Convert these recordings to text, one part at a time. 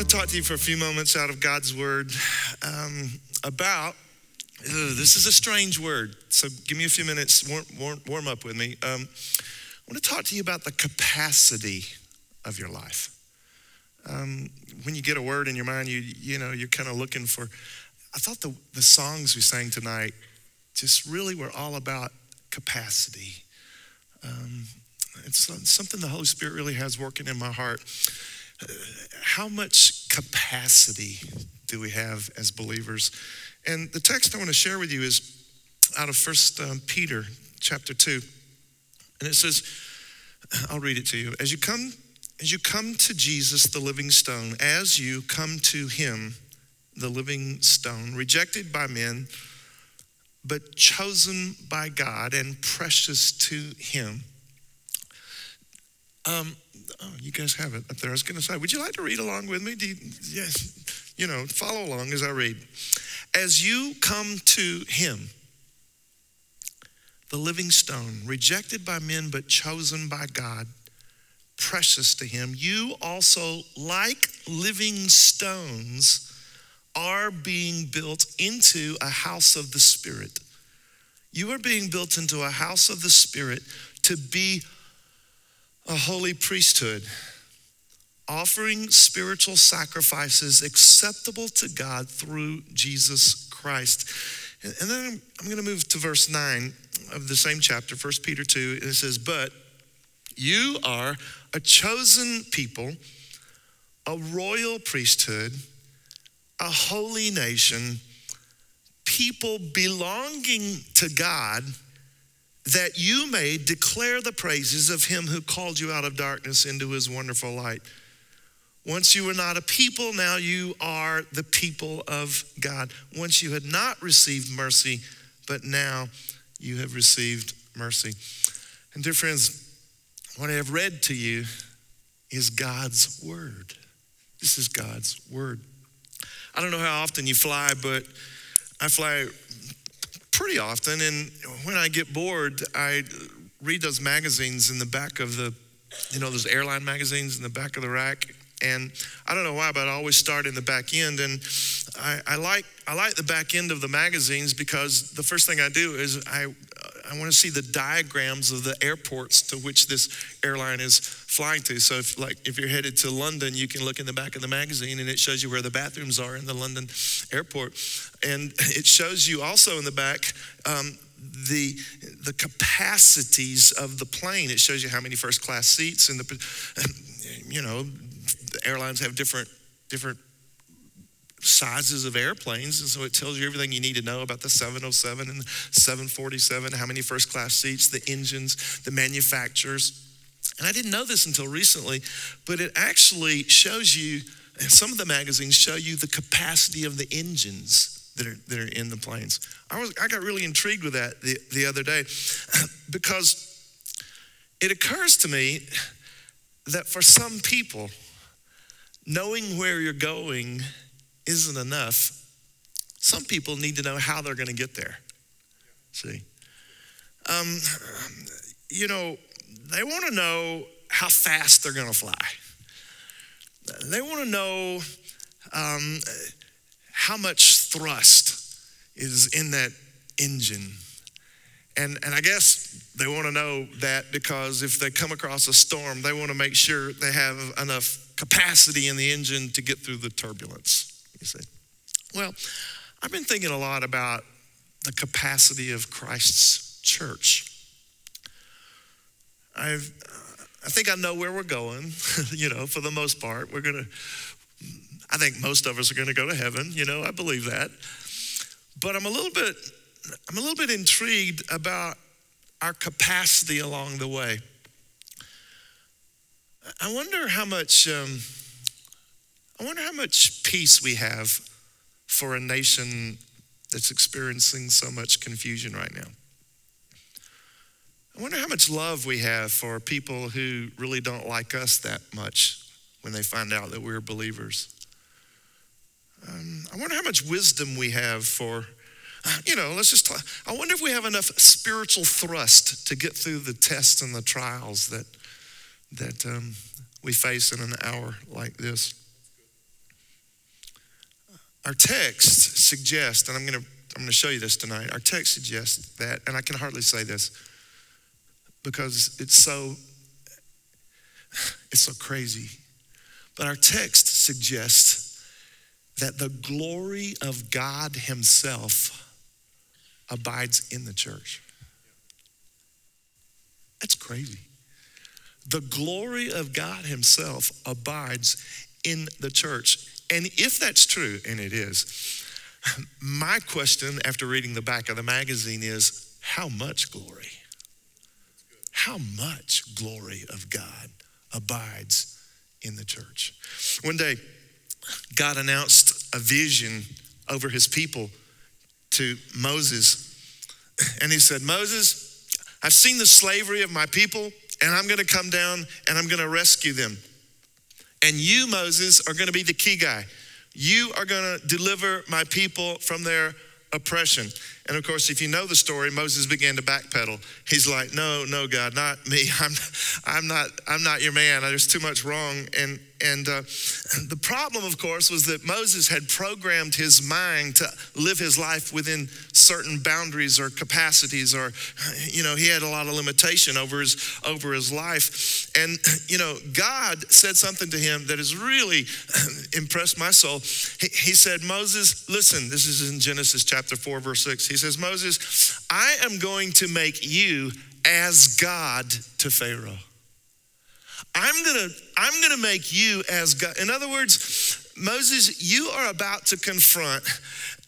want to talk to you for a few moments out of God's Word um, about. ugh, this is a strange word, so give me a few minutes. Warm, warm, warm up with me. Um, I want to talk to you about the capacity of your life. Um, when you get a word in your mind, you you know you're kind of looking for. I thought the the songs we sang tonight just really were all about capacity. Um, it's something the Holy Spirit really has working in my heart. How much capacity do we have as believers? And the text I want to share with you is out of First um, Peter chapter two, and it says, "I'll read it to you. As you come, as you come to Jesus, the living stone, as you come to Him, the living stone, rejected by men." But chosen by God and precious to Him. Um, oh, you guys have it up there. I was going to say, would you like to read along with me? You, yes, you know, follow along as I read. As you come to him, the living stone, rejected by men but chosen by God, precious to him, you also, like living stones, are being built into a house of the Spirit. You are being built into a house of the Spirit to be a holy priesthood, offering spiritual sacrifices acceptable to God through Jesus Christ. And then I'm going to move to verse 9 of the same chapter, 1 Peter 2, and it says, But you are a chosen people, a royal priesthood, a holy nation, people belonging to God that you may declare the praises of him who called you out of darkness into his wonderful light. Once you were not a people, now you are the people of God. Once you had not received mercy, but now you have received mercy. And dear friends, what I have read to you is God's word. This is God's word. I don't know how often you fly, but I fly pretty often. And when I get bored, I read those magazines in the back of the, you know, those airline magazines in the back of the rack. And I don't know why, but I always start in the back end. And I, I like I like the back end of the magazines because the first thing I do is I I want to see the diagrams of the airports to which this airline is flying to. So if like if you're headed to London, you can look in the back of the magazine and it shows you where the bathrooms are in the London airport. And it shows you also in the back um, the the capacities of the plane. It shows you how many first class seats and the you know the airlines have different different sizes of airplanes. And so it tells you everything you need to know about the 707 and the 747, how many first class seats, the engines, the manufacturers. And I didn't know this until recently, but it actually shows you, some of the magazines show you the capacity of the engines that are, that are in the planes. I, was, I got really intrigued with that the, the other day because it occurs to me that for some people, knowing where you're going isn't enough. Some people need to know how they're going to get there. See? Um, you know, they want to know how fast they're going to fly. They want to know um, how much thrust is in that engine. And, and I guess they want to know that because if they come across a storm, they want to make sure they have enough capacity in the engine to get through the turbulence. You see? Well, I've been thinking a lot about the capacity of Christ's church. I've, I think I know where we're going, you know, for the most part. We're going to, I think most of us are going to go to heaven, you know, I believe that. But I'm a little bit, I'm a little bit intrigued about our capacity along the way. I wonder how much, um, I wonder how much peace we have for a nation that's experiencing so much confusion right now. I wonder how much love we have for people who really don't like us that much when they find out that we're believers. Um, I wonder how much wisdom we have for, you know, let's just talk. I wonder if we have enough spiritual thrust to get through the tests and the trials that, that um, we face in an hour like this. Our text suggests, and I'm going to I'm going to show you this tonight. Our text suggests that, and I can hardly say this because it's so it's so crazy. But our text suggests that the glory of God Himself abides in the church. That's crazy. The glory of God Himself abides in the church. And if that's true, and it is, my question after reading the back of the magazine is how much glory? How much glory of God abides in the church? One day, God announced a vision over his people to Moses. And he said, Moses, I've seen the slavery of my people, and I'm to come down and I'm to rescue them. And you, Moses, are going to be the key guy. You are going to deliver my people from their oppression. And of course, if you know the story, Moses began to backpedal. He's like, "No, no, God, not me. I'm, I'm not, I'm not your man. There's too much wrong." And and uh, the problem, of course, was that Moses had programmed his mind to live his life within certain boundaries or capacities, or you know, he had a lot of limitation over his over his life. And you know, God said something to him that has really impressed my soul. He, he said, "Moses, listen. This is in Genesis chapter four, verse six. He says, Moses, I am going to make you as God to Pharaoh. I'm gonna, I'm gonna make you as God. In other words, Moses, you are about to confront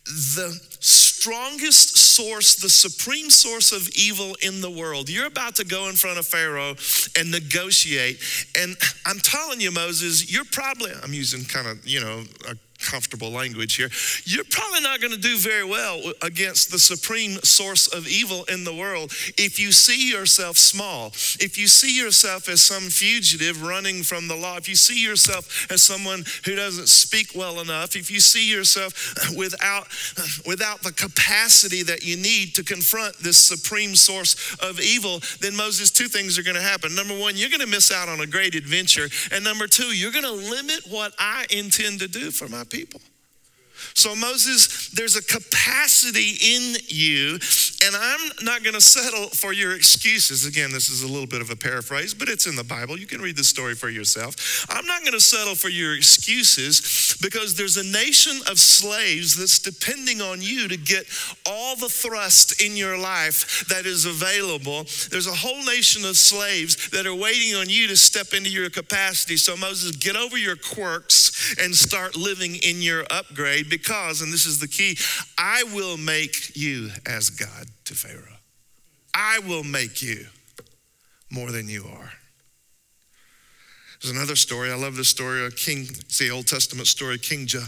the strongest source, the supreme source of evil in the world. You're about to go in front of Pharaoh and negotiate. And I'm telling you, Moses, you're probably, I'm using kind of, you know, a comfortable language here, you're probably not going to do very well against the supreme source of evil in the world if you see yourself small, if you see yourself as some fugitive running from the law, if you see yourself as someone who doesn't speak well enough, if you see yourself without, without the capacity that you need to confront this supreme source of evil, then Moses, two things are going to happen. Number one, you're going to miss out on a great adventure. And number two, you're going to limit what I intend to do for my people. So, Moses, there's a capacity in you, and I'm not going to settle for your excuses. Again, this is a little bit of a paraphrase, but it's in the Bible. You can read the story for yourself. I'm not going to settle for your excuses because there's a nation of slaves that's depending on you to get all the thrust in your life that is available. There's a whole nation of slaves that are waiting on you to step into your capacity. So, Moses, get over your quirks and start living in your upgrade because, and this is the key, I will make you as God to Pharaoh. I will make you more than you are. There's another story. I love this story. A king, it's the Old Testament story, King Je-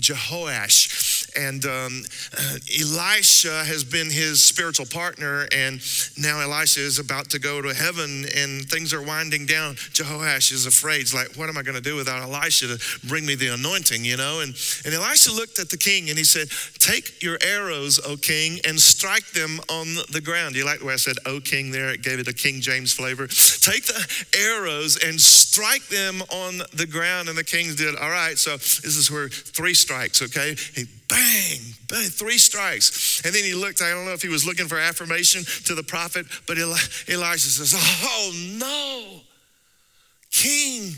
Jehoash. And um, Elisha has been his spiritual partner, and now Elisha is about to go to heaven, and things are winding down. Jehoash is afraid. He's like, What am I going to do without Elisha to bring me the anointing, you know? And, and Elisha looked at the king and he said, Take your arrows, O king, and strike them on the ground. You like the way I said, O king there? It gave it a King James flavor. Take the arrows and strike them on the ground. And the kings did, All right, so this is where three strikes, okay? He bang, bang, three strikes. And then he looked, I don't know if he was looking for affirmation to the prophet, but Eli- Elijah says, Oh no, king,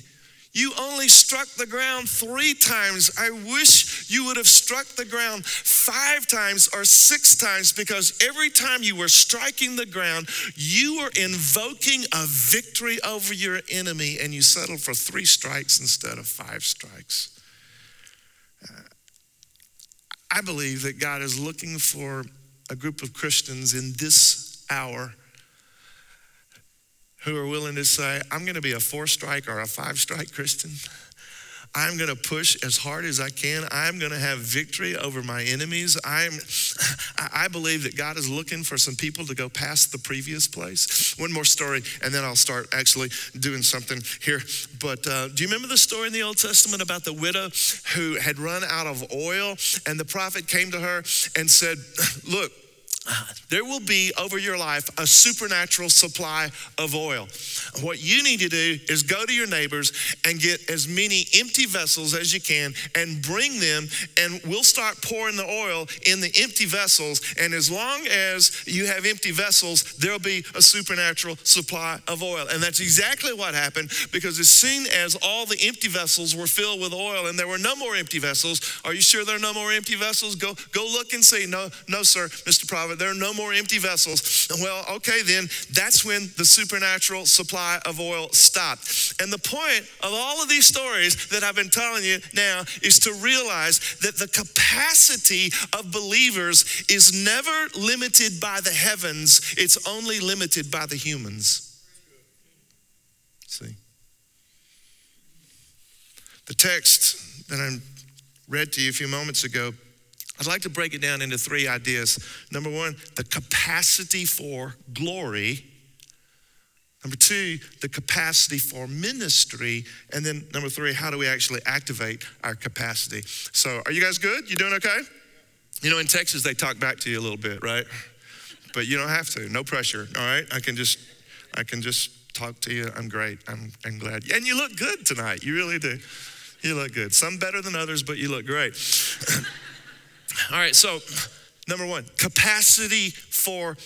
you only struck the ground three times. I wish you would have struck the ground five times or six times because every time you were striking the ground, you were invoking a victory over your enemy and you settled for three strikes instead of five strikes. Uh, I believe that God is looking for a group of Christians in this hour who are willing to say, I'm going to be a four strike or a five strike Christian. I'm going to push as hard as I can. I'm going to have victory over my enemies. I'm, I believe that God is looking for some people to go past the previous place. One more story, and then I'll start actually doing something here. But uh, do you remember the story in the Old Testament about the widow who had run out of oil, and the prophet came to her and said, Look, there will be over your life a supernatural supply of oil. What you need to do is go to your neighbors and get as many empty vessels as you can and bring them, and we'll start pouring the oil in the empty vessels. And as long as you have empty vessels, there'll be a supernatural supply of oil. And that's exactly what happened because as soon as all the empty vessels were filled with oil and there were no more empty vessels, are you sure there are no more empty vessels? Go, go look and see. No, no, sir, Mr. Prophet there are no more empty vessels. Well, okay, then that's when the supernatural supply of oil stopped. And the point of all of these stories that I've been telling you now is to realize that the capacity of believers is never limited by the heavens, it's only limited by the humans. See? The text that I read to you a few moments ago I'd like to break it down into three ideas. Number one, the capacity for glory. Number two, the capacity for ministry. And then number three, how do we actually activate our capacity? So, are you guys good? You doing okay? You know, in Texas, they talk back to you a little bit, right? But you don't have to. No pressure, all right? I can just, I can just talk to you. I'm great. I'm, I'm glad. And you look good tonight. You really do. You look good. Some better than others, but you look great. All right, so number one, capacity for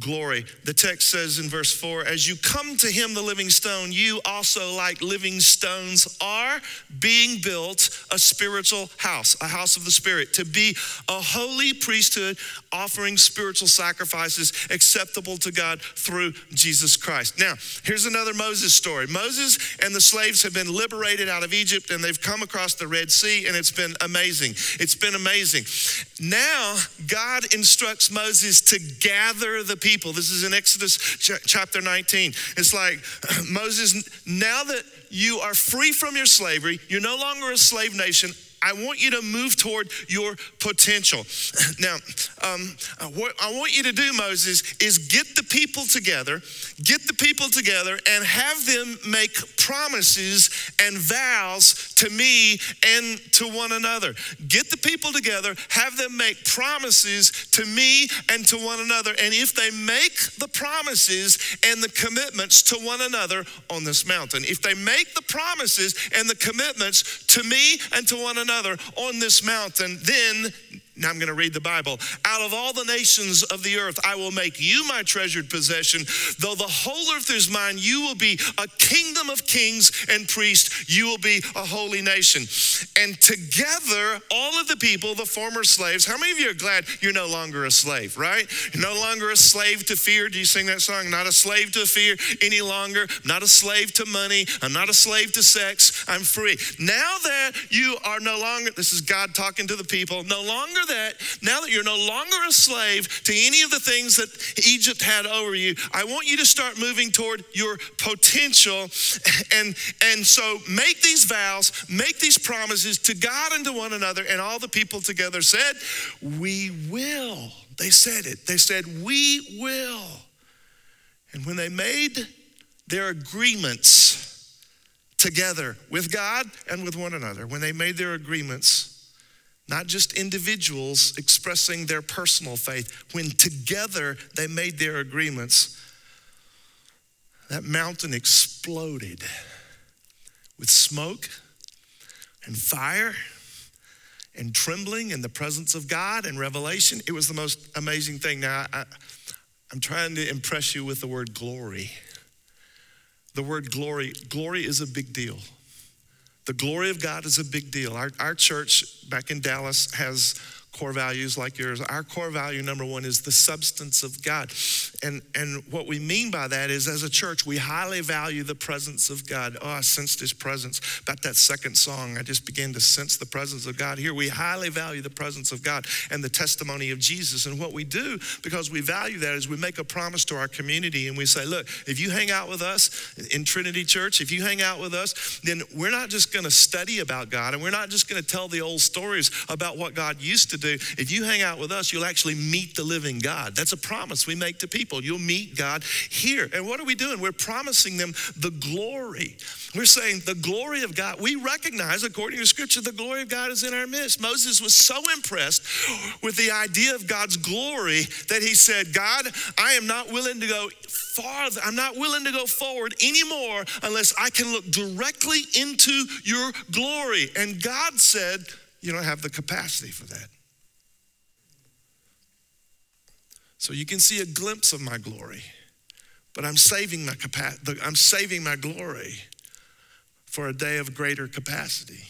glory. The text says in verse 4 As you come to him, the living stone, you also, like living stones, are being built a spiritual house, a house of the Spirit, to be a holy priesthood offering spiritual sacrifices acceptable to God through Jesus Christ. Now, here's another Moses story. Moses and the slaves have been liberated out of Egypt and they've come across the Red Sea, and it's been amazing. It's been amazing. Now, God instructs Moses to gather the people. This is in Exodus chapter 19. It's like, Moses, now that you are free from your slavery, you're no longer a slave nation. I want you to move toward your potential. Now, um, uh, what I want you to do, Moses, is get the people together, get the people together, and have them make promises and vows to me and to one another. Get the people together, have them make promises to me and to one another. And if they make the promises and the commitments to one another on this mountain, if they make the promises and the commitments to me and to one another, another on this mountain, then now I'm going to read the Bible. Out of all the nations of the earth, I will make you my treasured possession. Though the whole earth is mine, you will be a kingdom of kings and priests. You will be a holy nation. And together, all of the people, the former slaves, how many of you are glad you're no longer a slave, right? You're no longer a slave to fear. Do you sing that song? Not a slave to fear any longer. not a slave to money. I'm not a slave to sex. I'm free. Now that you are no longer, this is God talking to the people, no longer that, now that you're no longer a slave to any of the things that Egypt had over you, I want you to start moving toward your potential. And, and so make these vows, make these promises to God and to one another. And all the people together said, We will. They said it. They said, We will. And when they made their agreements together with God and with one another, when they made their agreements, not just individuals expressing their personal faith. When together they made their agreements, that mountain exploded with smoke and fire and trembling in the presence of God and revelation. It was the most amazing thing. Now, I, am trying to impress you with the word glory. The word glory, glory is a big deal. The glory of God is a big deal. Our, our church back in Dallas has core values like yours. Our core value number one is the substance of God. And, and what we mean by that is as a church, we highly value the presence of God. Oh, I sensed his presence. About that second song, I just began to sense the presence of God. Here, we highly value the presence of God and the testimony of Jesus. And what we do, because we value that, is we make a promise to our community and we say, look, if you hang out with us in Trinity Church, if you hang out with us, then we're not just going to study about God and we're not just going to tell the old stories about what God used to do do. If you hang out with us, you'll actually meet the living God. That's a promise we make to people. You'll meet God here. And what are we doing? We're promising them the glory. We're saying the glory of God. We recognize, according to Scripture, the glory of God is in our midst. Moses was so impressed with the idea of God's glory that he said, God, I am not willing to go farther. I'm not willing to go forward anymore unless I can look directly into your glory. And God said, You don't have the capacity for that. So you can see a glimpse of my glory, but I'm saving my capacity. I'm saving my glory for a day of greater capacity.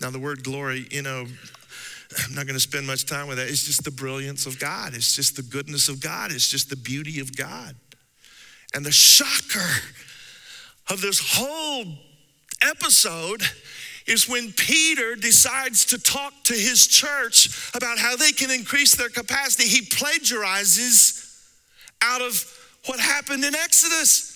Now, the word glory, you know, I'm not going to spend much time with that. It's just the brilliance of God. It's just the goodness of God. It's just the beauty of God. And the shocker of this whole episode is when Peter decides to talk to his church about how they can increase their capacity. He plagiarizes out of what happened in Exodus.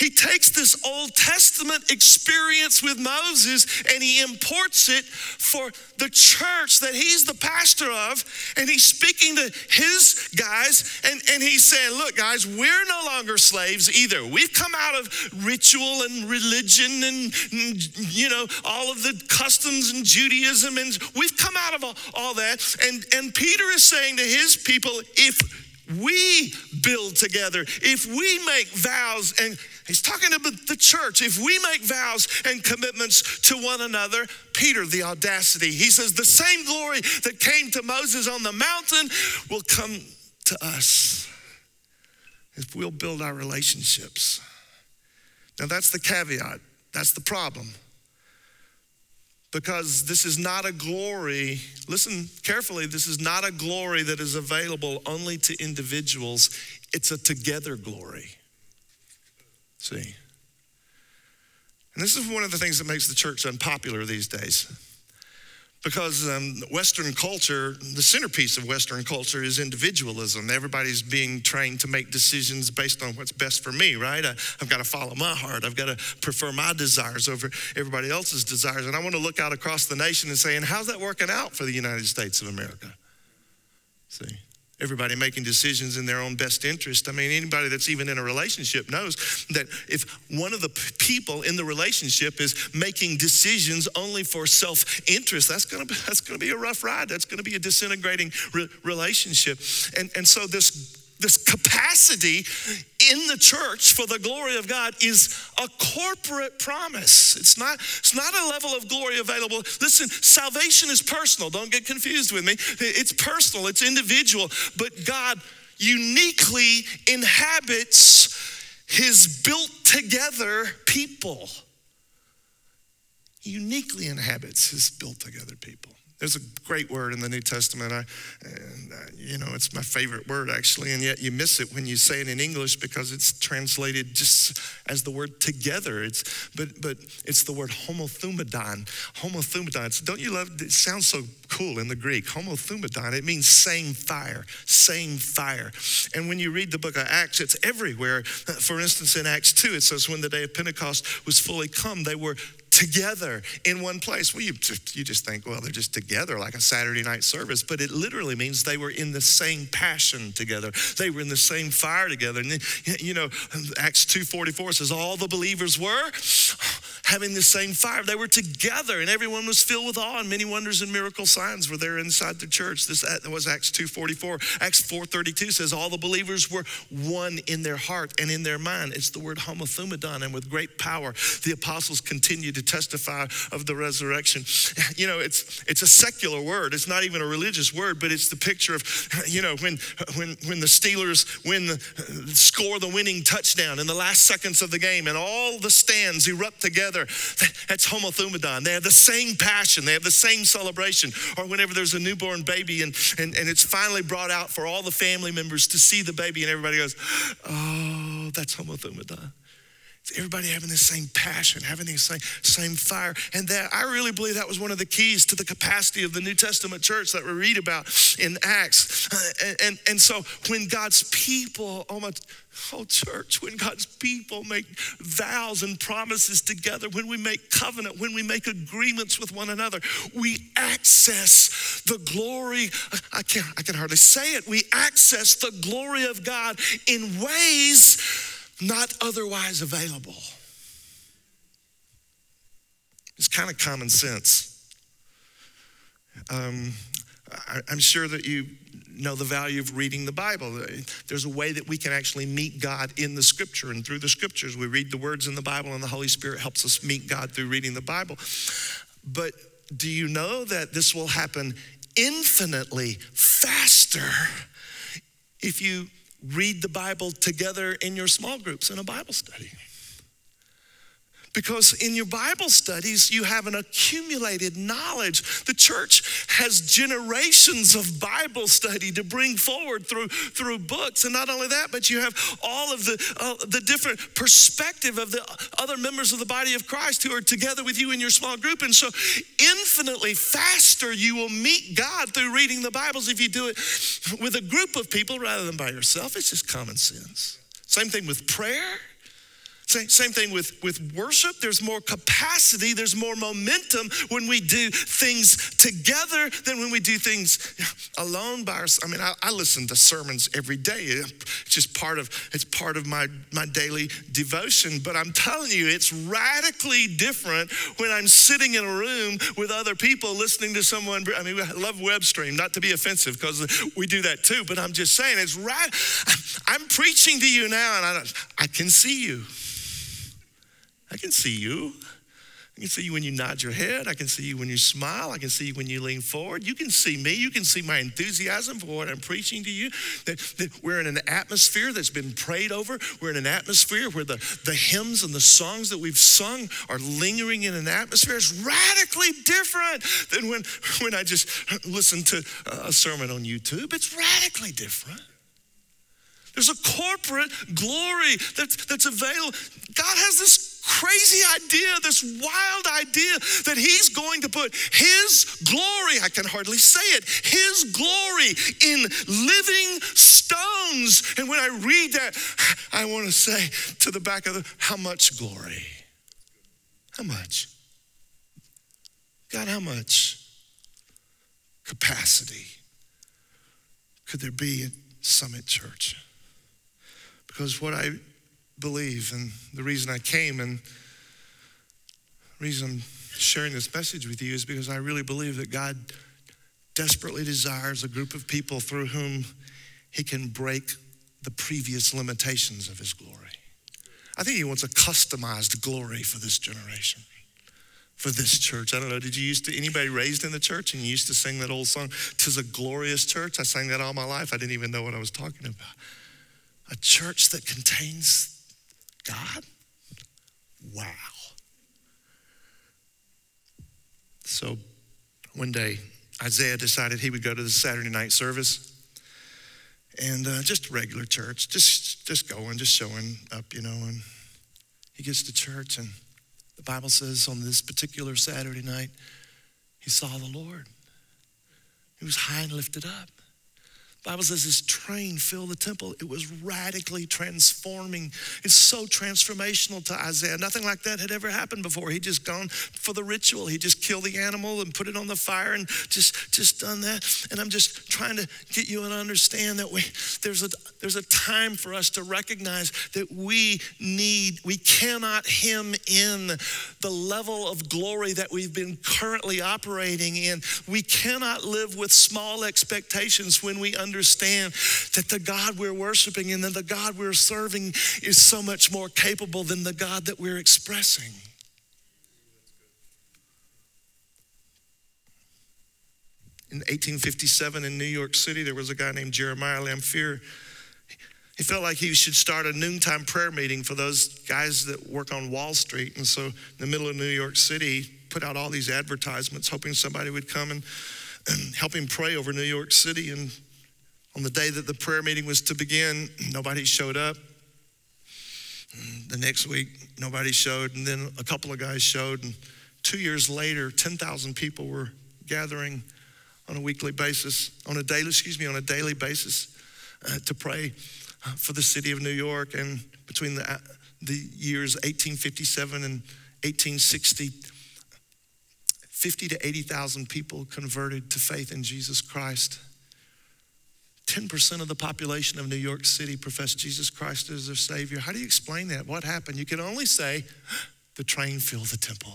He takes this Old Testament experience with Moses and he imports it for the church that he's the pastor of. And he's speaking to his guys and, and he's saying, Look, guys, we're no longer slaves either. We've come out of ritual and religion and, and you know, all of the customs and Judaism, and we've come out of all, all that. And, and Peter is saying to his people, If we build together, if we make vows and He's talking about the church. If we make vows and commitments to one another, Peter, the audacity, he says, the same glory that came to Moses on the mountain will come to us if we'll build our relationships. Now, that's the caveat, that's the problem. Because this is not a glory, listen carefully, this is not a glory that is available only to individuals, it's a together glory. See? And this is one of the things that makes the church unpopular these days. Because um, Western culture, the centerpiece of Western culture is individualism. Everybody's being trained to make decisions based on what's best for me, right? I, I've got to follow my heart. I've got to prefer my desires over everybody else's desires. And I want to look out across the nation and say, and how's that working out for the United States of America? See? Everybody making decisions in their own best interest. I mean, anybody that's even in a relationship knows that if one of the people in the relationship is making decisions only for self-interest, that's gonna be, that's gonna be a rough ride. That's gonna be a disintegrating re- relationship. And, and so this this capacity in the church for the glory of God is a corporate promise. It's not, it's not a level of glory available. Listen, salvation is personal. Don't get confused with me. It's personal, it's individual, but God uniquely inhabits his built together people. He uniquely inhabits his built together people. There's a great word in the New Testament. I, and, uh, you know, it's my favorite word actually, and yet you miss it when you say it in English because it's translated just as the word together. It's but but it's the word homothumadon. Homothumadon. It's, don't you love? It sounds so cool in the Greek. Homothumadon. It means same fire, same fire. And when you read the book of Acts, it's everywhere. For instance, in Acts two, it says when the day of Pentecost was fully come, they were together in one place. Well, you, you just think, well, they're just together like a Saturday night service, but it literally means they were in the same passion together. They were in the same fire together. And, then, you know, Acts 2.44 says all the believers were having the same fire. They were together and everyone was filled with awe and many wonders and miracle signs were there inside the church. This was Acts 2.44. Acts 4.32 says all the believers were one in their heart and in their mind. It's the word homothumadon and with great power the apostles continued to testify of the resurrection. You know, it's it's a secular word. It's not even a religious word, but it's the picture of, you know, when when when the Steelers win the score the winning touchdown in the last seconds of the game and all the stands erupt together. That's homothumadon. They have the same passion, they have the same celebration. Or whenever there's a newborn baby and, and, and it's finally brought out for all the family members to see the baby, and everybody goes, Oh, that's homothumadon everybody having the same passion, having the same, same fire. And that I really believe that was one of the keys to the capacity of the New Testament church that we read about in Acts. Uh, and, and, and so when God's people, oh my, Oh, church, when God's people make vows and promises together, when we make covenant, when we make agreements with one another, we access the glory. I can't, I can hardly say it. We access the glory of God in ways not otherwise available. It's kind of common sense. Um, I, I'm sure that you know the value of reading the Bible. There's a way that we can actually meet God in the scripture and through the scriptures. We read the words in the Bible, and the Holy Spirit helps us meet God through reading the Bible. But do you know that this will happen infinitely faster if you read the Bible together in your small groups in a Bible study? Because in your Bible studies, you have an accumulated knowledge. The church has generations of Bible study to bring forward through, through books. And not only that, but you have all of the, uh, the different perspective of the other members of the body of Christ who are together with you in your small group. And so, infinitely faster you will meet God through reading the Bibles if you do it with a group of people rather than by yourself. It's just common sense. Same thing with prayer. Same, thing with, with worship. There's more capacity, there's more momentum when we do things together than when we do things alone by ourselves. I mean, I, I listen to sermons every day. It's just part of it's part of my, my daily devotion. But I'm telling you, it's radically different when I'm sitting in a room with other people listening to someone. I mean, I love web stream, not to be offensive because we do that too, but I'm just saying it's right. I'm preaching to you now and I, I can see you. I can see you. I can see you when you nod your head. I can see you when you smile. I can see you when you lean forward. You can see me. You can see my enthusiasm for what I'm preaching to you. That, that we're in an atmosphere that's been prayed over. We're in an atmosphere where the, the hymns and the songs that we've sung are lingering in an atmosphere. It's radically different than when, when I just listen to a sermon on YouTube. It's radically different. There's a corporate glory that's, that's available. God has this crazy idea, this wild idea that he's going to put his glory, I can hardly say it, his glory in living stones. And when I read that, I want to say to the back of the, how much glory? How much? God, how much capacity could there be at Summit Church? Because what I believe. And the reason I came and the reason I'm sharing this message with you is because I really believe that God desperately desires a group of people through whom he can break the previous limitations of his glory. I think he wants a customized glory for this generation, for this church. I don't know, did you used to, anybody raised in the church and you used to sing that old song, Tis a Glorious Church? I sang that all my life. I didn't even know what I was talking about. A church that contains God? Wow. So one day, Isaiah decided he would go to the Saturday night service and uh, just regular church, just, just going, just showing up, you know. And he gets to church, and the Bible says on this particular Saturday night, he saw the Lord. He was high and lifted up. Bible says his train filled the temple. It was radically transforming. It's so transformational to Isaiah. Nothing like that had ever happened before. He just gone for the ritual. He just killed the animal and put it on the fire and just just done that. And I'm just trying to get you to understand that we there's a there's a time for us to recognize that we need we cannot hem in the level of glory that we've been currently operating in. We cannot live with small expectations when we understand understand that the God we're worshiping and that the God we're serving is so much more capable than the God that we're expressing. In 1857 in New York City, there was a guy named Jeremiah Lanphier. He felt like he should start a noontime prayer meeting for those guys that work on Wall Street. And so, in the middle of New York City, put out all these advertisements, hoping somebody would come and help him pray over New York City. And on the day that the prayer meeting was to begin, nobody showed up. The next week, nobody showed, and then a couple of guys showed. And two years later, 10,000 people were gathering on a weekly basis, on a daily, excuse me, on a daily basis uh, to pray uh, for the city of New York. And between the, uh, the years 1857 and 1860, 50 to 80,000 people converted to faith in Jesus Christ. 10% of the population of New York City profess Jesus Christ as their Savior. How do you explain that? What happened? You can only say the train filled the temple.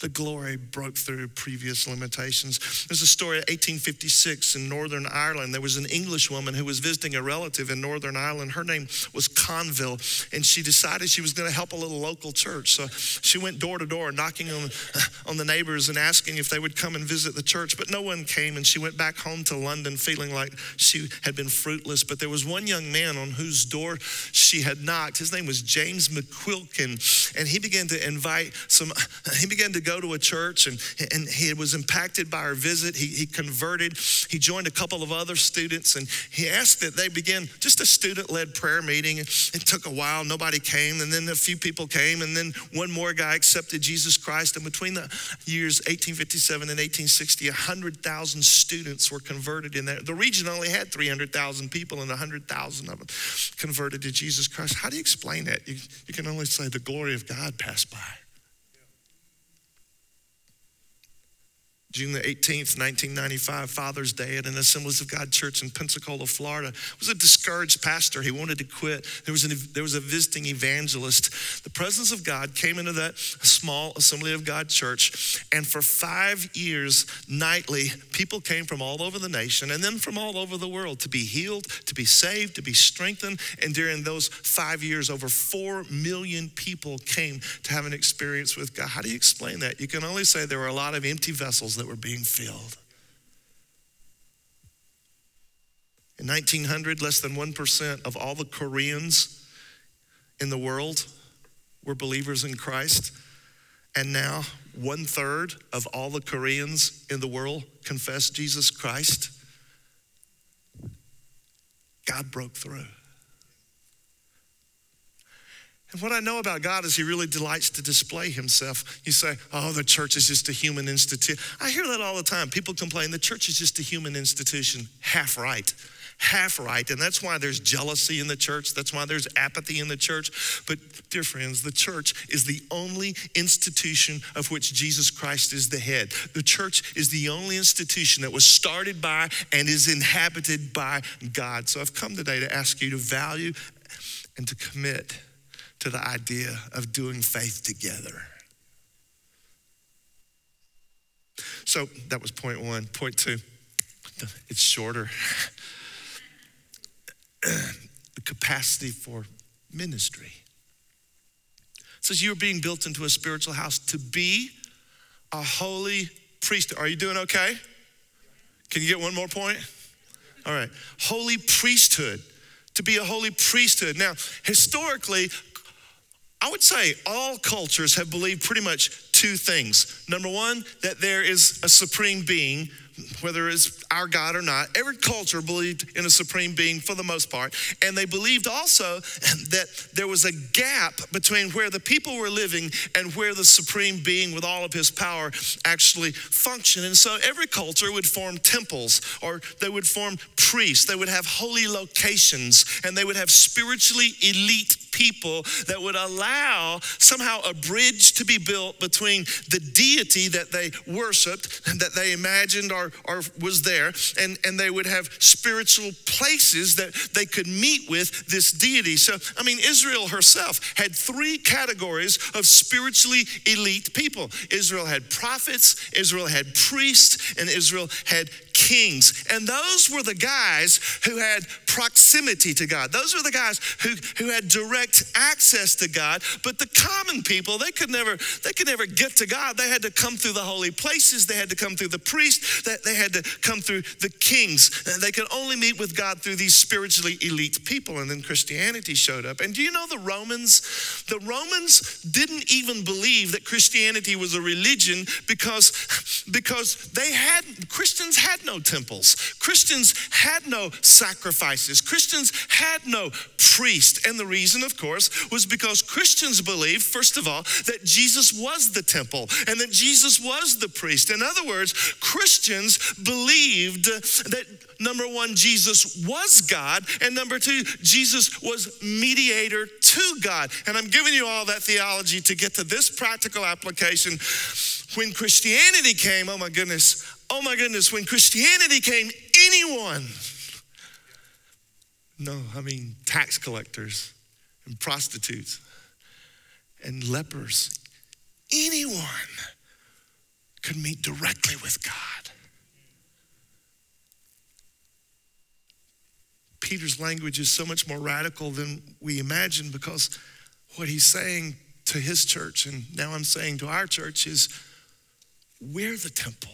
The glory broke through previous limitations. There's a story of 1856 in Northern Ireland. There was an English woman who was visiting a relative in Northern Ireland. Her name was Colville, and she decided she was going to help a little local church. So she went door to door, knocking on, on the neighbors and asking if they would come and visit the church. But no one came, and she went back home to London feeling like she had been fruitless. But there was one young man on whose door she had knocked. His name was James McQuilkin, and he began to invite some, he began to go to a church and, and he was impacted by our visit. He, he converted. He joined a couple of other students and he asked that they begin just a student led prayer meeting. It took a while, nobody came, and then a few people came, and then one more guy accepted Jesus Christ. And between the years 1857 and 1860, 100,000 students were converted in that. The region only had 300,000 people, and 100,000 of them converted to Jesus Christ. How do you explain that? You, you can only say the glory of God passed by. June the 18th, 1995, Father's Day at an Assemblies of God church in Pensacola, Florida. It was a discouraged pastor. He wanted to quit. There was, an, there was a visiting evangelist. The presence of God came into that small Assembly of God church, and for five years, nightly, people came from all over the nation and then from all over the world to be healed, to be saved, to be strengthened. And during those five years, over four million people came to have an experience with God. How do you explain that? You can only say there were a lot of empty vessels that that were being filled. In 1900, less than 1% of all the Koreans in the world were believers in Christ. And now, one third of all the Koreans in the world confess Jesus Christ. God broke through. And what I know about God is He really delights to display Himself. You say, oh, the church is just a human institution. I hear that all the time. People complain the church is just a human institution. Half right. Half right. And that's why there's jealousy in the church. That's why there's apathy in the church. But, dear friends, the church is the only institution of which Jesus Christ is the head. The church is the only institution that was started by and is inhabited by God. So I've come today to ask you to value and to commit to the idea of doing faith together. So that was point one. Point two, it's shorter. the capacity for ministry. It says you are being built into a spiritual house to be a holy priesthood. Are you doing okay? Can you get one more point? All right. Holy priesthood. To be a holy priesthood. Now, historically, I would say all cultures have believed pretty much two things. Number one, that there is a supreme being, whether it's our God or not. Every culture believed in a supreme being for the most part. And they believed also that there was a gap between where the people were living and where the supreme being with all of his power actually functioned. And so every culture would form temples or they would form priests. They would have holy locations and they would have spiritually elite people that would allow somehow a bridge to be built between the deity that they worshiped, that they imagined or, or was there, and, and they would have spiritual places that they could meet with this deity. So, I mean, Israel herself had three categories of spiritually elite people Israel had prophets, Israel had priests, and Israel had kings. And those were the guys who had proximity to God. Those were the guys who, who had direct access to God. But the common people, they could never, they could never get to God. They had to come through the holy places, they had to come through the priest, they, they had to come through the kings. And they could only meet with God through these spiritually elite people. And then Christianity showed up. And do you know the Romans? The Romans didn't even believe that Christianity was a religion because, because they had Christians had no temples. Christians had no sacrifices. Christians had no priest. And the reason, of course, was because Christians believed, first of all, that Jesus was the temple and that Jesus was the priest. In other words, Christians believed that number one, Jesus was God, and number two, Jesus was mediator to God. And I'm giving you all that theology to get to this practical application when Christianity came, oh my goodness, oh my goodness, when Christianity came, anyone, no, I mean tax collectors and prostitutes and lepers, anyone could meet directly with God. Peter's language is so much more radical than we imagine because what he's saying to his church, and now I'm saying to our church, is we're the temple.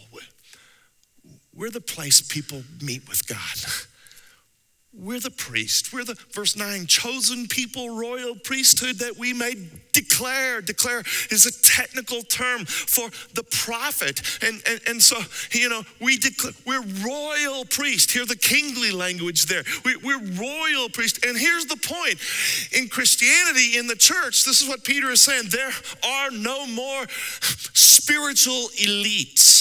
We're the place people meet with God. We're the priest. We're the, verse 9, chosen people, royal priesthood that we may declare. Declare is a technical term for the prophet. And, and, and so, you know, we declare, we're royal priest. Hear the kingly language there. We, we're royal priest. And here's the point in Christianity, in the church, this is what Peter is saying there are no more spiritual elites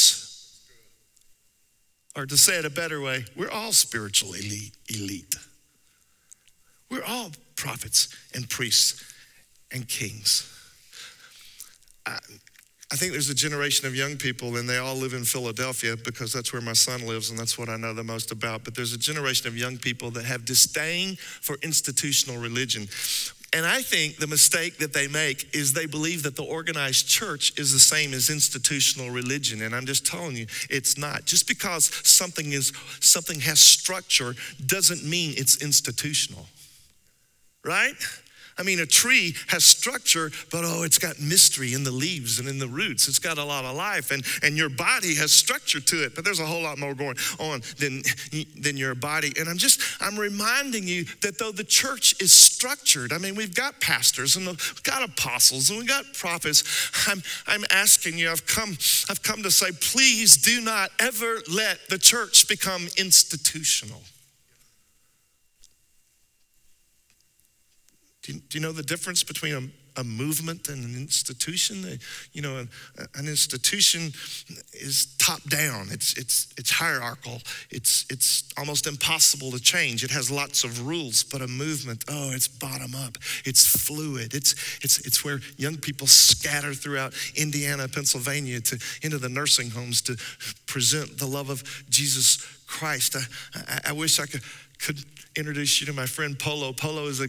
or to say it a better way, we're all spiritual elite. elite. We're all prophets and priests and kings. I, I think there's a generation of young people, and they all live in Philadelphia because that's where my son lives, and that's what I know the most about. But there's a generation of young people that have disdain for institutional religion. And I think the mistake that they make is they believe that the organized church is the same as institutional religion. And I'm just telling you, it's not. Just because something is something has structure doesn't mean it's institutional. Right? I mean, a tree has structure, but oh, it's got mystery in the leaves and in the roots. It's got a lot of life, and, and your body has structure to it, but there's a whole lot more going on than, than your body. And I'm just, I'm reminding you that though the church is structured, I mean, we've got pastors and we've got apostles and we've got prophets. I'm, I'm asking you, I've come, I've come to say, please do not ever let the church become institutional. Do you, do you know the difference between a, a movement and an institution? You know, an, an institution is top down. It's it's it's hierarchical. It's it's almost impossible to change. It has lots of rules. But a movement, oh, it's bottom up. It's fluid. It's it's it's where young people scatter throughout Indiana, Pennsylvania, to into the nursing homes to present the love of Jesus Christ. I, I, I wish I could could introduce you to my friend Polo. Polo is a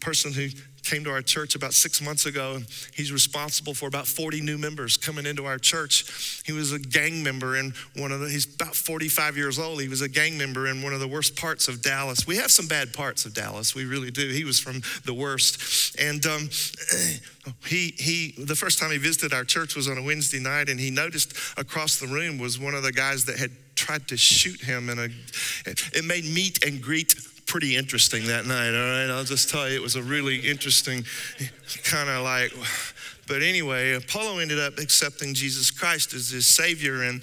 person who came to our church about six months ago. He's responsible for about 40 new members coming into our church. He was a gang member in one of the, he's about 45 years old. He was a gang member in one of the worst parts of Dallas. We have some bad parts of Dallas, we really do. He was from the worst. And um, he, he, the first time he visited our church was on a Wednesday night, and he noticed across the room was one of the guys that had tried to shoot him in a, it made meet and greet pretty interesting that night, all right? I'll just tell you, it was a really interesting kind of like, but anyway, Apollo ended up accepting Jesus Christ as his Savior, and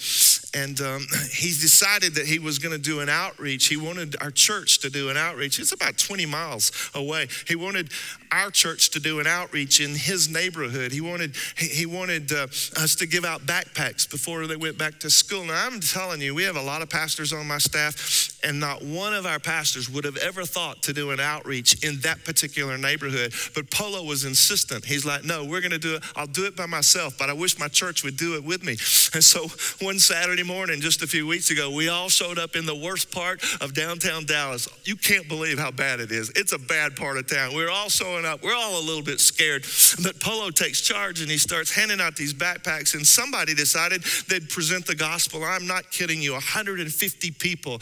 and um, he decided that he was going to do an outreach. He wanted our church to do an outreach. It's about 20 miles away. He wanted our church to do an outreach in his neighborhood. He wanted he wanted uh, us to give out backpacks before they went back to school. Now I'm telling you, we have a lot of pastors on my staff, and not one of our pastors would have ever thought to do an outreach in that particular neighborhood. But Polo was insistent. He's like, "No, we're going to do it. I'll do it by myself, but I wish my church would do it with me." And so one Saturday morning, just a few weeks ago, we all showed up in the worst part of downtown Dallas. You can't believe how bad it is. It's a bad part of town. We're all showing up. We're all a little bit scared. But Polo takes charge and he starts handing out these backpacks. And somebody decided they'd present the gospel. I'm not kidding you. 150 people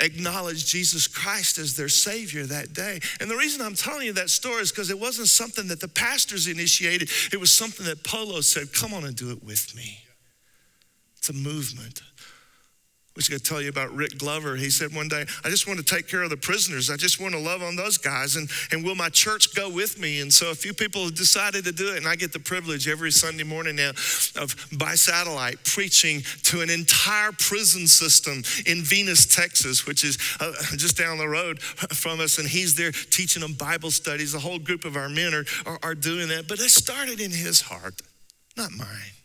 acknowledged Jesus Christ as their Savior that day. And the reason I'm telling you that story is because it wasn't something that the pastors initiated, it was something that Polo said, Come on and do it with me. It's a movement. I was going to tell you about Rick Glover. He said one day, I just want to take care of the prisoners. I just want to love on those guys. And, and will my church go with me? And so a few people decided to do it. And I get the privilege every Sunday morning now of by satellite preaching to an entire prison system in Venus, Texas, which is uh, just down the road from us. And he's there teaching them Bible studies. A whole group of our men are, are, are doing that. But it started in his heart, not mine.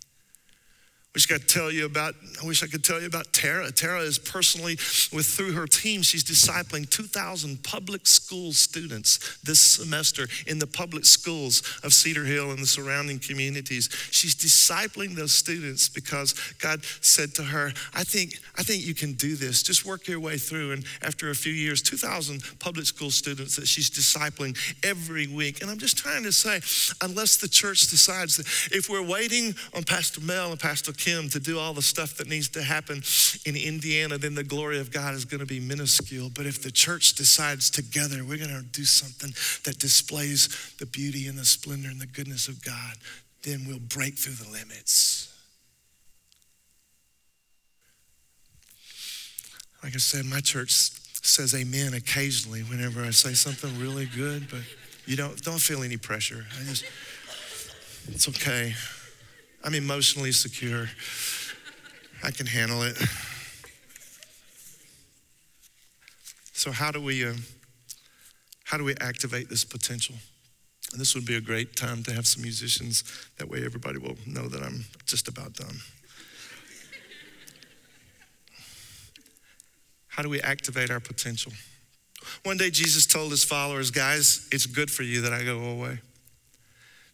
Wish I could tell you about, I wish I could tell you about Tara. Tara is personally, with through her team, she's discipling 2,000 public school students this semester in the public schools of Cedar Hill and the surrounding communities. She's discipling those students because God said to her, I think, I think you can do this. Just work your way through. And after a few years, 2,000 public school students that she's discipling every week. And I'm just trying to say, unless the church decides that if we're waiting on Pastor Mel and Pastor Kim, him to do all the stuff that needs to happen in Indiana, then the glory of God is going to be minuscule. But if the church decides together, we're going to do something that displays the beauty and the splendor and the goodness of God, then we'll break through the limits. Like I said, my church says amen occasionally whenever I say something really good, but you don't don't feel any pressure. I just it's okay. I'm emotionally secure. I can handle it. So how do we uh, how do we activate this potential? And this would be a great time to have some musicians. That way, everybody will know that I'm just about done. How do we activate our potential? One day, Jesus told his followers, Guys, it's good for you that I go away.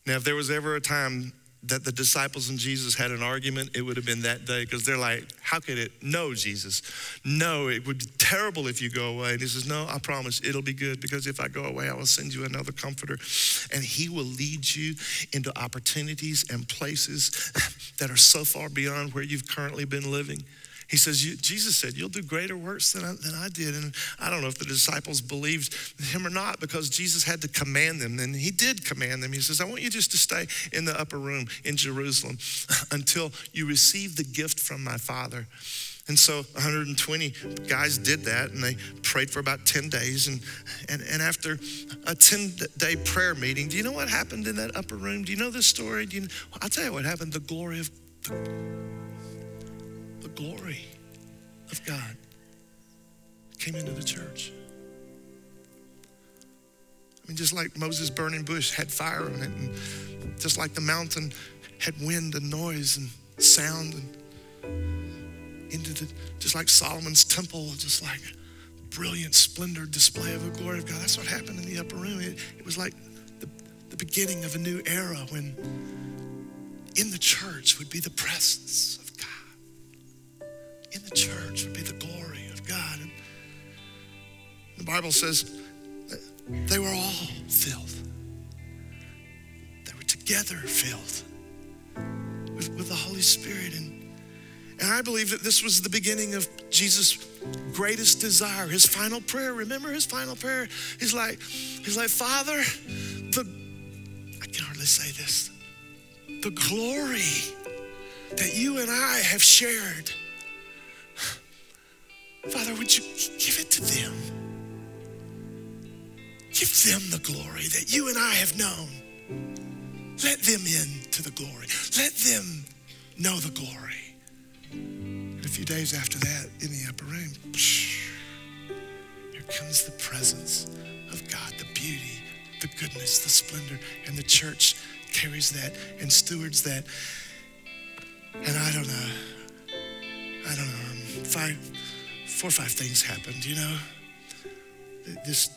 Now, if there was ever a time that the disciples and Jesus had an argument, it would have been that day because they're like, How could it? No, Jesus. No, it would be terrible if you go away. And he says, No, I promise it'll be good because if I go away, I will send you another comforter and he will lead you into opportunities and places that are so far beyond where you've currently been living. He says, Jesus said, You'll do greater works than I, than I did. And I don't know if the disciples believed him or not because Jesus had to command them. And he did command them. He says, I want you just to stay in the upper room in Jerusalem until you receive the gift from my Father. And so 120 guys did that and they prayed for about 10 days. And, and, and after a 10 day prayer meeting, do you know what happened in that upper room? Do you know this story? Do you? I'll tell you what happened. The glory of glory of God came into the church. I mean, just like Moses' burning bush had fire on it, and just like the mountain had wind and noise and sound, and into the, just like Solomon's temple, just like brilliant splendor display of the glory of God. That's what happened in the upper room. It, it was like the, the beginning of a new era when in the church would be the presence in the church would be the glory of God. And the Bible says they were all filled. They were together filled with, with the Holy Spirit. And, and I believe that this was the beginning of Jesus' greatest desire, his final prayer. Remember his final prayer? He's like, he's like, Father, the I can hardly say this. The glory that you and I have shared Father, would you give it to them? Give them the glory that you and I have known. Let them in to the glory. Let them know the glory. And a few days after that, in the upper room, here comes the presence of God, the beauty, the goodness, the splendor, and the church carries that and stewards that. And I don't know, I don't know, five, four or five things happened, you know. This,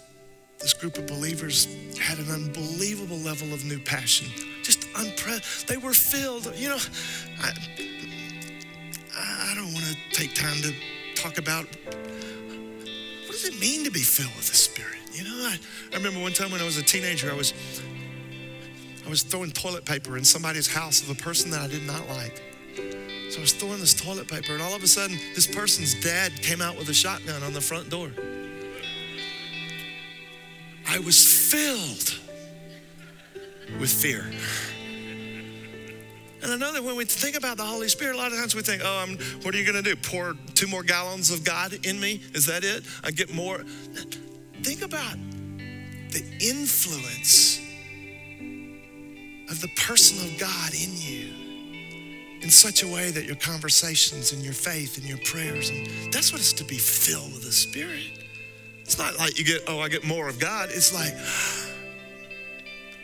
this group of believers had an unbelievable level of new passion. Just unpre- they were filled. You know, I, I don't want to take time to talk about what does it mean to be filled with the Spirit. You know, I, I remember one time when I was a teenager, I was I was throwing toilet paper in somebody's house of a person that I did not like. So I was throwing this toilet paper, and all of a sudden, this person's dad came out with a shotgun on the front door. I was filled with fear. And I know that when we think about the Holy Spirit, a lot of times we think, oh, I'm, what are you going to do? Pour two more gallons of God in me? Is that it? I get more. Think about the influence of the person of God in you in such a way that your conversations and your faith and your prayers, and that's what it's to be filled with the Spirit. It's not like you get, oh, I get more of God. It's like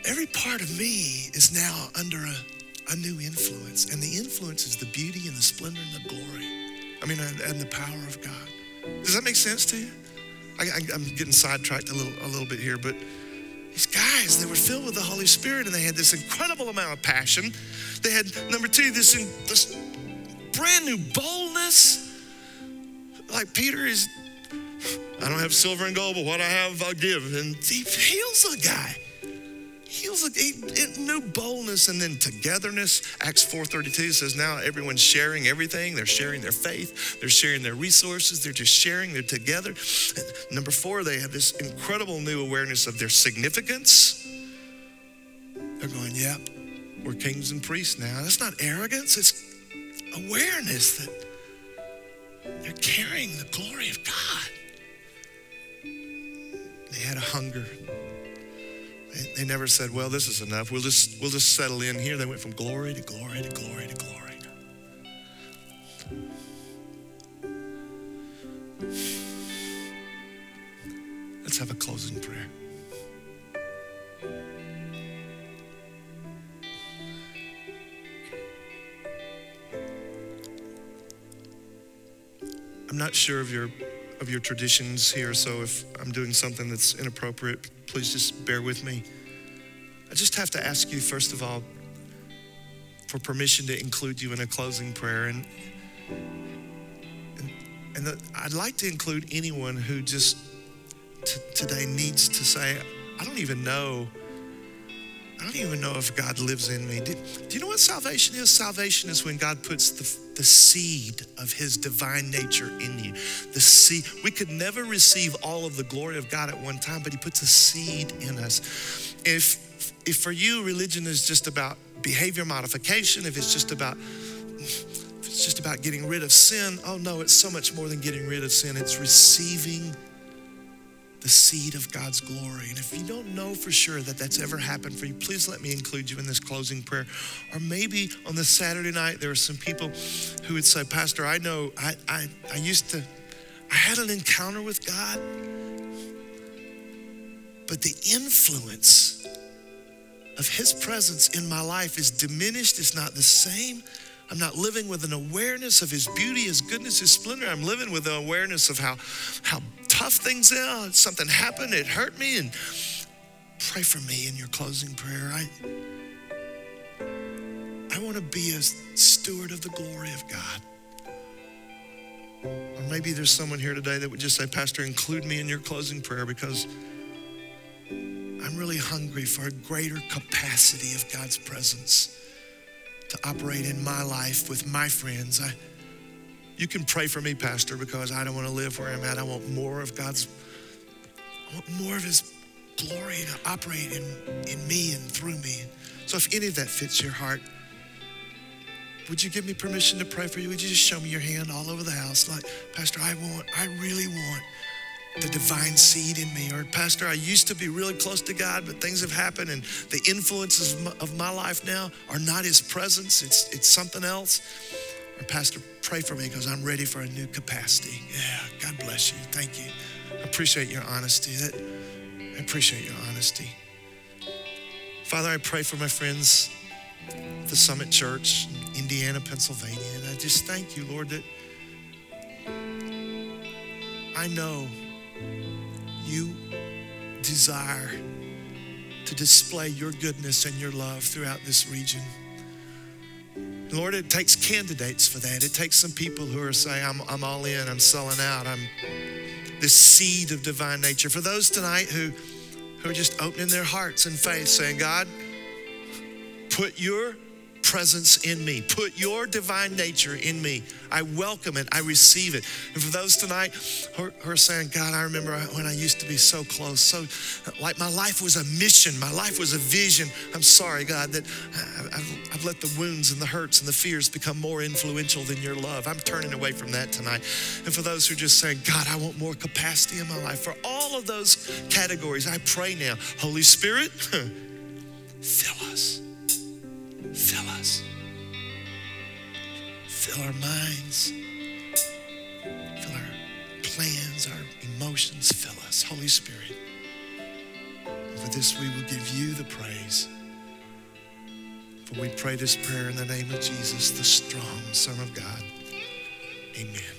every part of me is now under a, a new influence. And the influence is the beauty and the splendor and the glory. I mean, and the power of God. Does that make sense to you? I, am getting sidetracked a little, a little bit here, but these guys, they were filled with the Holy Spirit and they had this incredible amount of passion. They had, number two, this, this brand new boldness. Like Peter is, I don't have silver and gold, but what I have, I'll give. And he heals a guy heals it, new boldness and then togetherness. Acts 4.32 says now everyone's sharing everything. They're sharing their faith. They're sharing their resources. They're just sharing. They're together. And number four, they have this incredible new awareness of their significance. They're going, yep, yeah, we're kings and priests now. That's not arrogance. It's awareness that they're carrying the glory of God. They had a hunger they never said, well, this is enough. We'll just, we'll just settle in here. They went from glory to glory to glory to glory. Let's have a closing prayer. I'm not sure of your of your traditions here, so if I'm doing something that's inappropriate, please just bear with me. I just have to ask you, first of all, for permission to include you in a closing prayer. And, and, and the, I'd like to include anyone who just t- today needs to say, I don't even know. Don't even know if God lives in me. Do, do you know what salvation is? Salvation is when God puts the, the seed of his divine nature in you. The seed, we could never receive all of the glory of God at one time, but he puts a seed in us. If, if for you religion is just about behavior modification, if it's just about if it's just about getting rid of sin, oh no, it's so much more than getting rid of sin. It's receiving the seed of God's glory. And if you don't know for sure that that's ever happened for you, please let me include you in this closing prayer. Or maybe on this Saturday night, there are some people who would say, Pastor, I know I, I, I used to, I had an encounter with God, but the influence of His presence in my life is diminished, it's not the same. I'm not living with an awareness of His beauty, His goodness, His splendor. I'm living with an awareness of how, how tough things are. Something happened, it hurt me, and pray for me in your closing prayer. I, I want to be a steward of the glory of God. Or maybe there's someone here today that would just say, Pastor, include me in your closing prayer because I'm really hungry for a greater capacity of God's presence to operate in my life with my friends. I, you can pray for me, Pastor, because I don't want to live where I'm at. I want more of God's, I want more of His glory to operate in, in me and through me. So if any of that fits your heart, would you give me permission to pray for you? Would you just show me your hand all over the house? Like, Pastor, I want, I really want the divine seed in me. Or, Pastor, I used to be really close to God, but things have happened, and the influences of my, life now are not His presence, it's, it's something else. Or, Pastor, pray for me because I'm ready for a new capacity. Yeah, God bless you. Thank you. I appreciate your honesty. That, I appreciate your honesty. Father, I pray for my friends the Summit Church, in Indiana, Pennsylvania. And I just thank you, Lord, that I know you desire to display your goodness and your love throughout this region. Lord, it takes candidates for that. It takes some people who are saying, I'm, I'm all in, I'm selling out, I'm this seed of divine nature. For those tonight who, who are just opening their hearts in faith, saying, God, put your presence in me. Put your divine nature in me. I welcome it. I receive it. And for those tonight who are saying, God, I remember when I used to be so close, so like my life was a mission, my life was a vision. I'm sorry, God, that I've, let the wounds and the hurts and the fears become more influential than your love. I'm turning away from that tonight. And for those who are just saying, God, I want more capacity in my life, for all of those categories, I pray now, Holy Spirit, fill us. Fill us. Fill our minds. Fill our plans, our emotions. Fill us, Holy Spirit. And for this, we will give you the praise. For we pray this prayer in the name of Jesus, the strong Son of God. Amen.